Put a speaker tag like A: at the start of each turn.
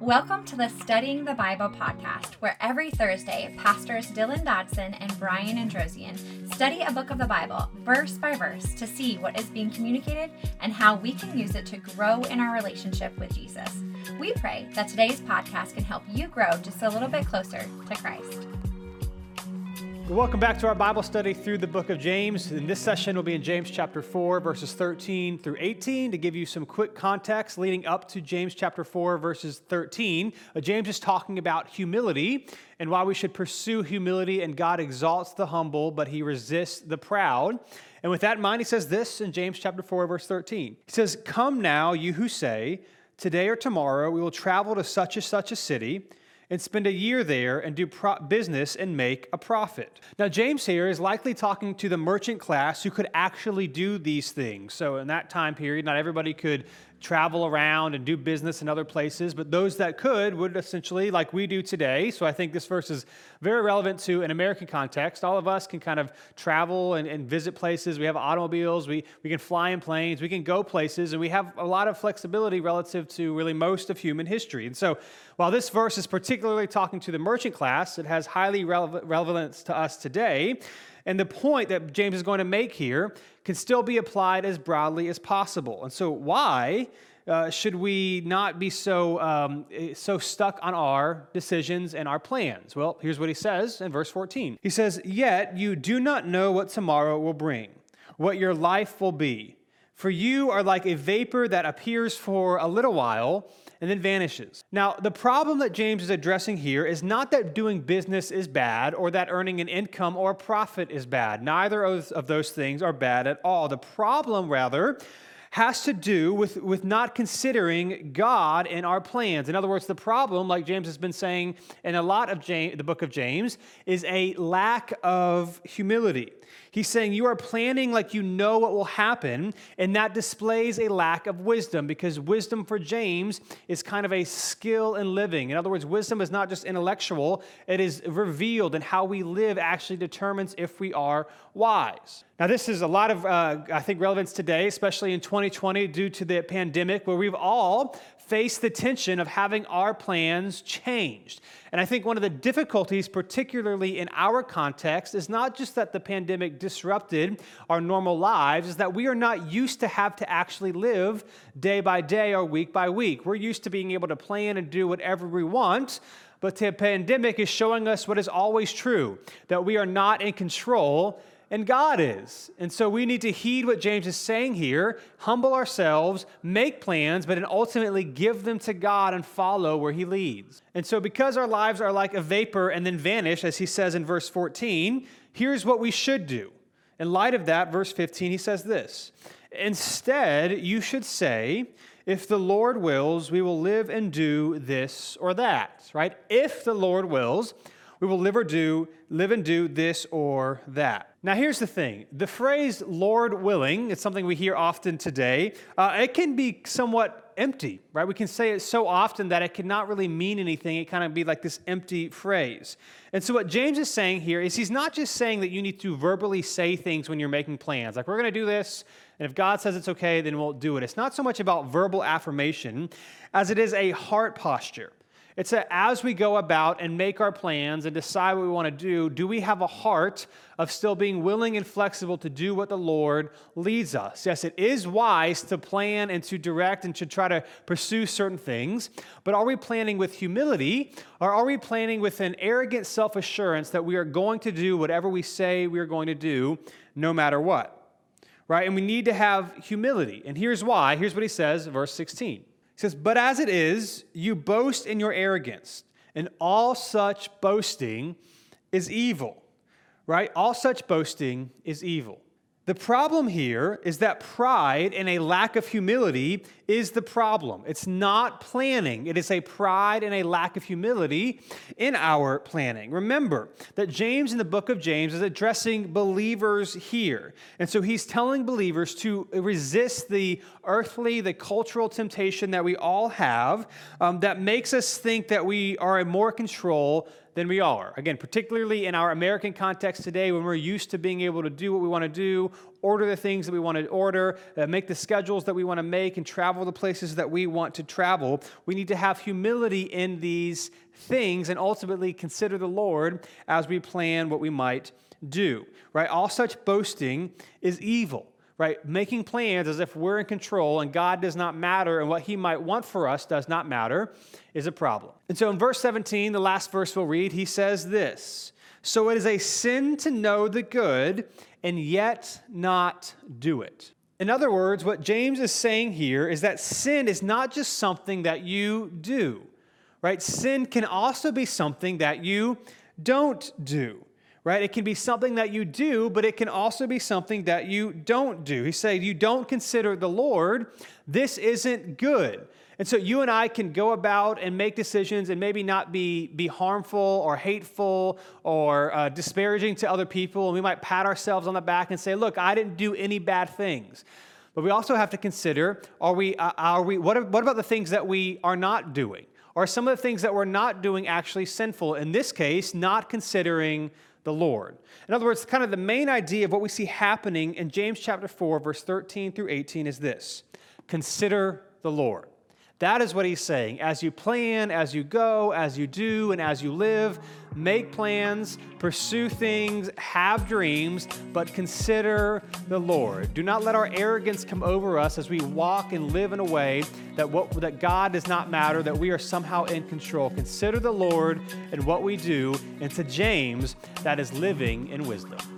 A: Welcome to the Studying the Bible podcast, where every Thursday, pastors Dylan Dodson and Brian Androsian study a book of the Bible verse by verse to see what is being communicated and how we can use it to grow in our relationship with Jesus. We pray that today's podcast can help you grow just a little bit closer to Christ.
B: Welcome back to our Bible study through the book of James. In this session, we'll be in James chapter 4, verses 13 through 18. To give you some quick context leading up to James chapter 4, verses 13, uh, James is talking about humility and why we should pursue humility, and God exalts the humble, but he resists the proud. And with that in mind, he says this in James chapter 4, verse 13. He says, Come now, you who say, Today or tomorrow we will travel to such and such a city and spend a year there and do pro- business and make a profit. Now, James here is likely talking to the merchant class who could actually do these things. So, in that time period, not everybody could travel around and do business in other places, but those that could would essentially, like we do today. So I think this verse is very relevant to an American context. All of us can kind of travel and, and visit places. We have automobiles, we, we can fly in planes, we can go places, and we have a lot of flexibility relative to really most of human history. And so while this verse is particularly talking to the merchant class, it has highly relevant, relevance to us today. And the point that James is going to make here can still be applied as broadly as possible. And so, why uh, should we not be so, um, so stuck on our decisions and our plans? Well, here's what he says in verse 14. He says, Yet you do not know what tomorrow will bring, what your life will be. For you are like a vapor that appears for a little while and then vanishes. Now, the problem that James is addressing here is not that doing business is bad or that earning an income or a profit is bad. Neither of those things are bad at all. The problem, rather, has to do with, with not considering God in our plans. In other words, the problem, like James has been saying in a lot of James, the book of James, is a lack of humility. He's saying you are planning like you know what will happen, and that displays a lack of wisdom because wisdom for James is kind of a skill in living. In other words, wisdom is not just intellectual, it is revealed, and how we live actually determines if we are wise. Now, this is a lot of, uh, I think, relevance today, especially in 2020 due to the pandemic, where we've all faced the tension of having our plans changed. And I think one of the difficulties, particularly in our context, is not just that the pandemic disrupted our normal lives, is that we are not used to have to actually live day by day or week by week. We're used to being able to plan and do whatever we want. But the pandemic is showing us what is always true that we are not in control and God is. And so we need to heed what James is saying here, humble ourselves, make plans, but then ultimately give them to God and follow where He leads. And so, because our lives are like a vapor and then vanish, as he says in verse 14, here's what we should do. In light of that, verse 15, he says this Instead, you should say, if the Lord wills, we will live and do this or that, right? If the Lord wills, we will live or do, live and do this or that. Now, here's the thing the phrase Lord willing, it's something we hear often today. Uh, it can be somewhat empty, right? We can say it so often that it cannot really mean anything. It kind of be like this empty phrase. And so, what James is saying here is he's not just saying that you need to verbally say things when you're making plans, like, we're going to do this, and if God says it's okay, then we'll do it. It's not so much about verbal affirmation as it is a heart posture. It's that as we go about and make our plans and decide what we want to do, do we have a heart of still being willing and flexible to do what the Lord leads us? Yes, it is wise to plan and to direct and to try to pursue certain things, but are we planning with humility or are we planning with an arrogant self assurance that we are going to do whatever we say we are going to do no matter what? Right? And we need to have humility. And here's why. Here's what he says, verse 16. Says, But as it is, you boast in your arrogance, and all such boasting is evil. Right? All such boasting is evil. The problem here is that pride and a lack of humility is the problem. It's not planning, it is a pride and a lack of humility in our planning. Remember that James in the book of James is addressing believers here. And so he's telling believers to resist the earthly, the cultural temptation that we all have um, that makes us think that we are in more control than we are. Again, particularly in our American context today, when we're used to being able to do what we want to do, order the things that we want to order, uh, make the schedules that we want to make, and travel the places that we want to travel, we need to have humility in these things and ultimately consider the Lord as we plan what we might do. Right? All such boasting is evil right? Making plans as if we're in control and God does not matter and what He might want for us does not matter is a problem. And so in verse 17, the last verse we'll read, he says this So it is a sin to know the good and yet not do it. In other words, what James is saying here is that sin is not just something that you do, right? Sin can also be something that you don't do right? It can be something that you do, but it can also be something that you don't do. He said, You don't consider the Lord, this isn't good. And so you and I can go about and make decisions and maybe not be, be harmful or hateful or uh, disparaging to other people. And we might pat ourselves on the back and say, Look, I didn't do any bad things. But we also have to consider are we, uh, are we what, what about the things that we are not doing? Are some of the things that we're not doing actually sinful? In this case, not considering the Lord. In other words, kind of the main idea of what we see happening in James chapter 4, verse 13 through 18 is this consider the Lord. That is what he's saying. As you plan, as you go, as you do, and as you live, make plans, pursue things, have dreams, but consider the Lord. Do not let our arrogance come over us as we walk and live in a way that, what, that God does not matter, that we are somehow in control. Consider the Lord and what we do, and to James, that is living in wisdom.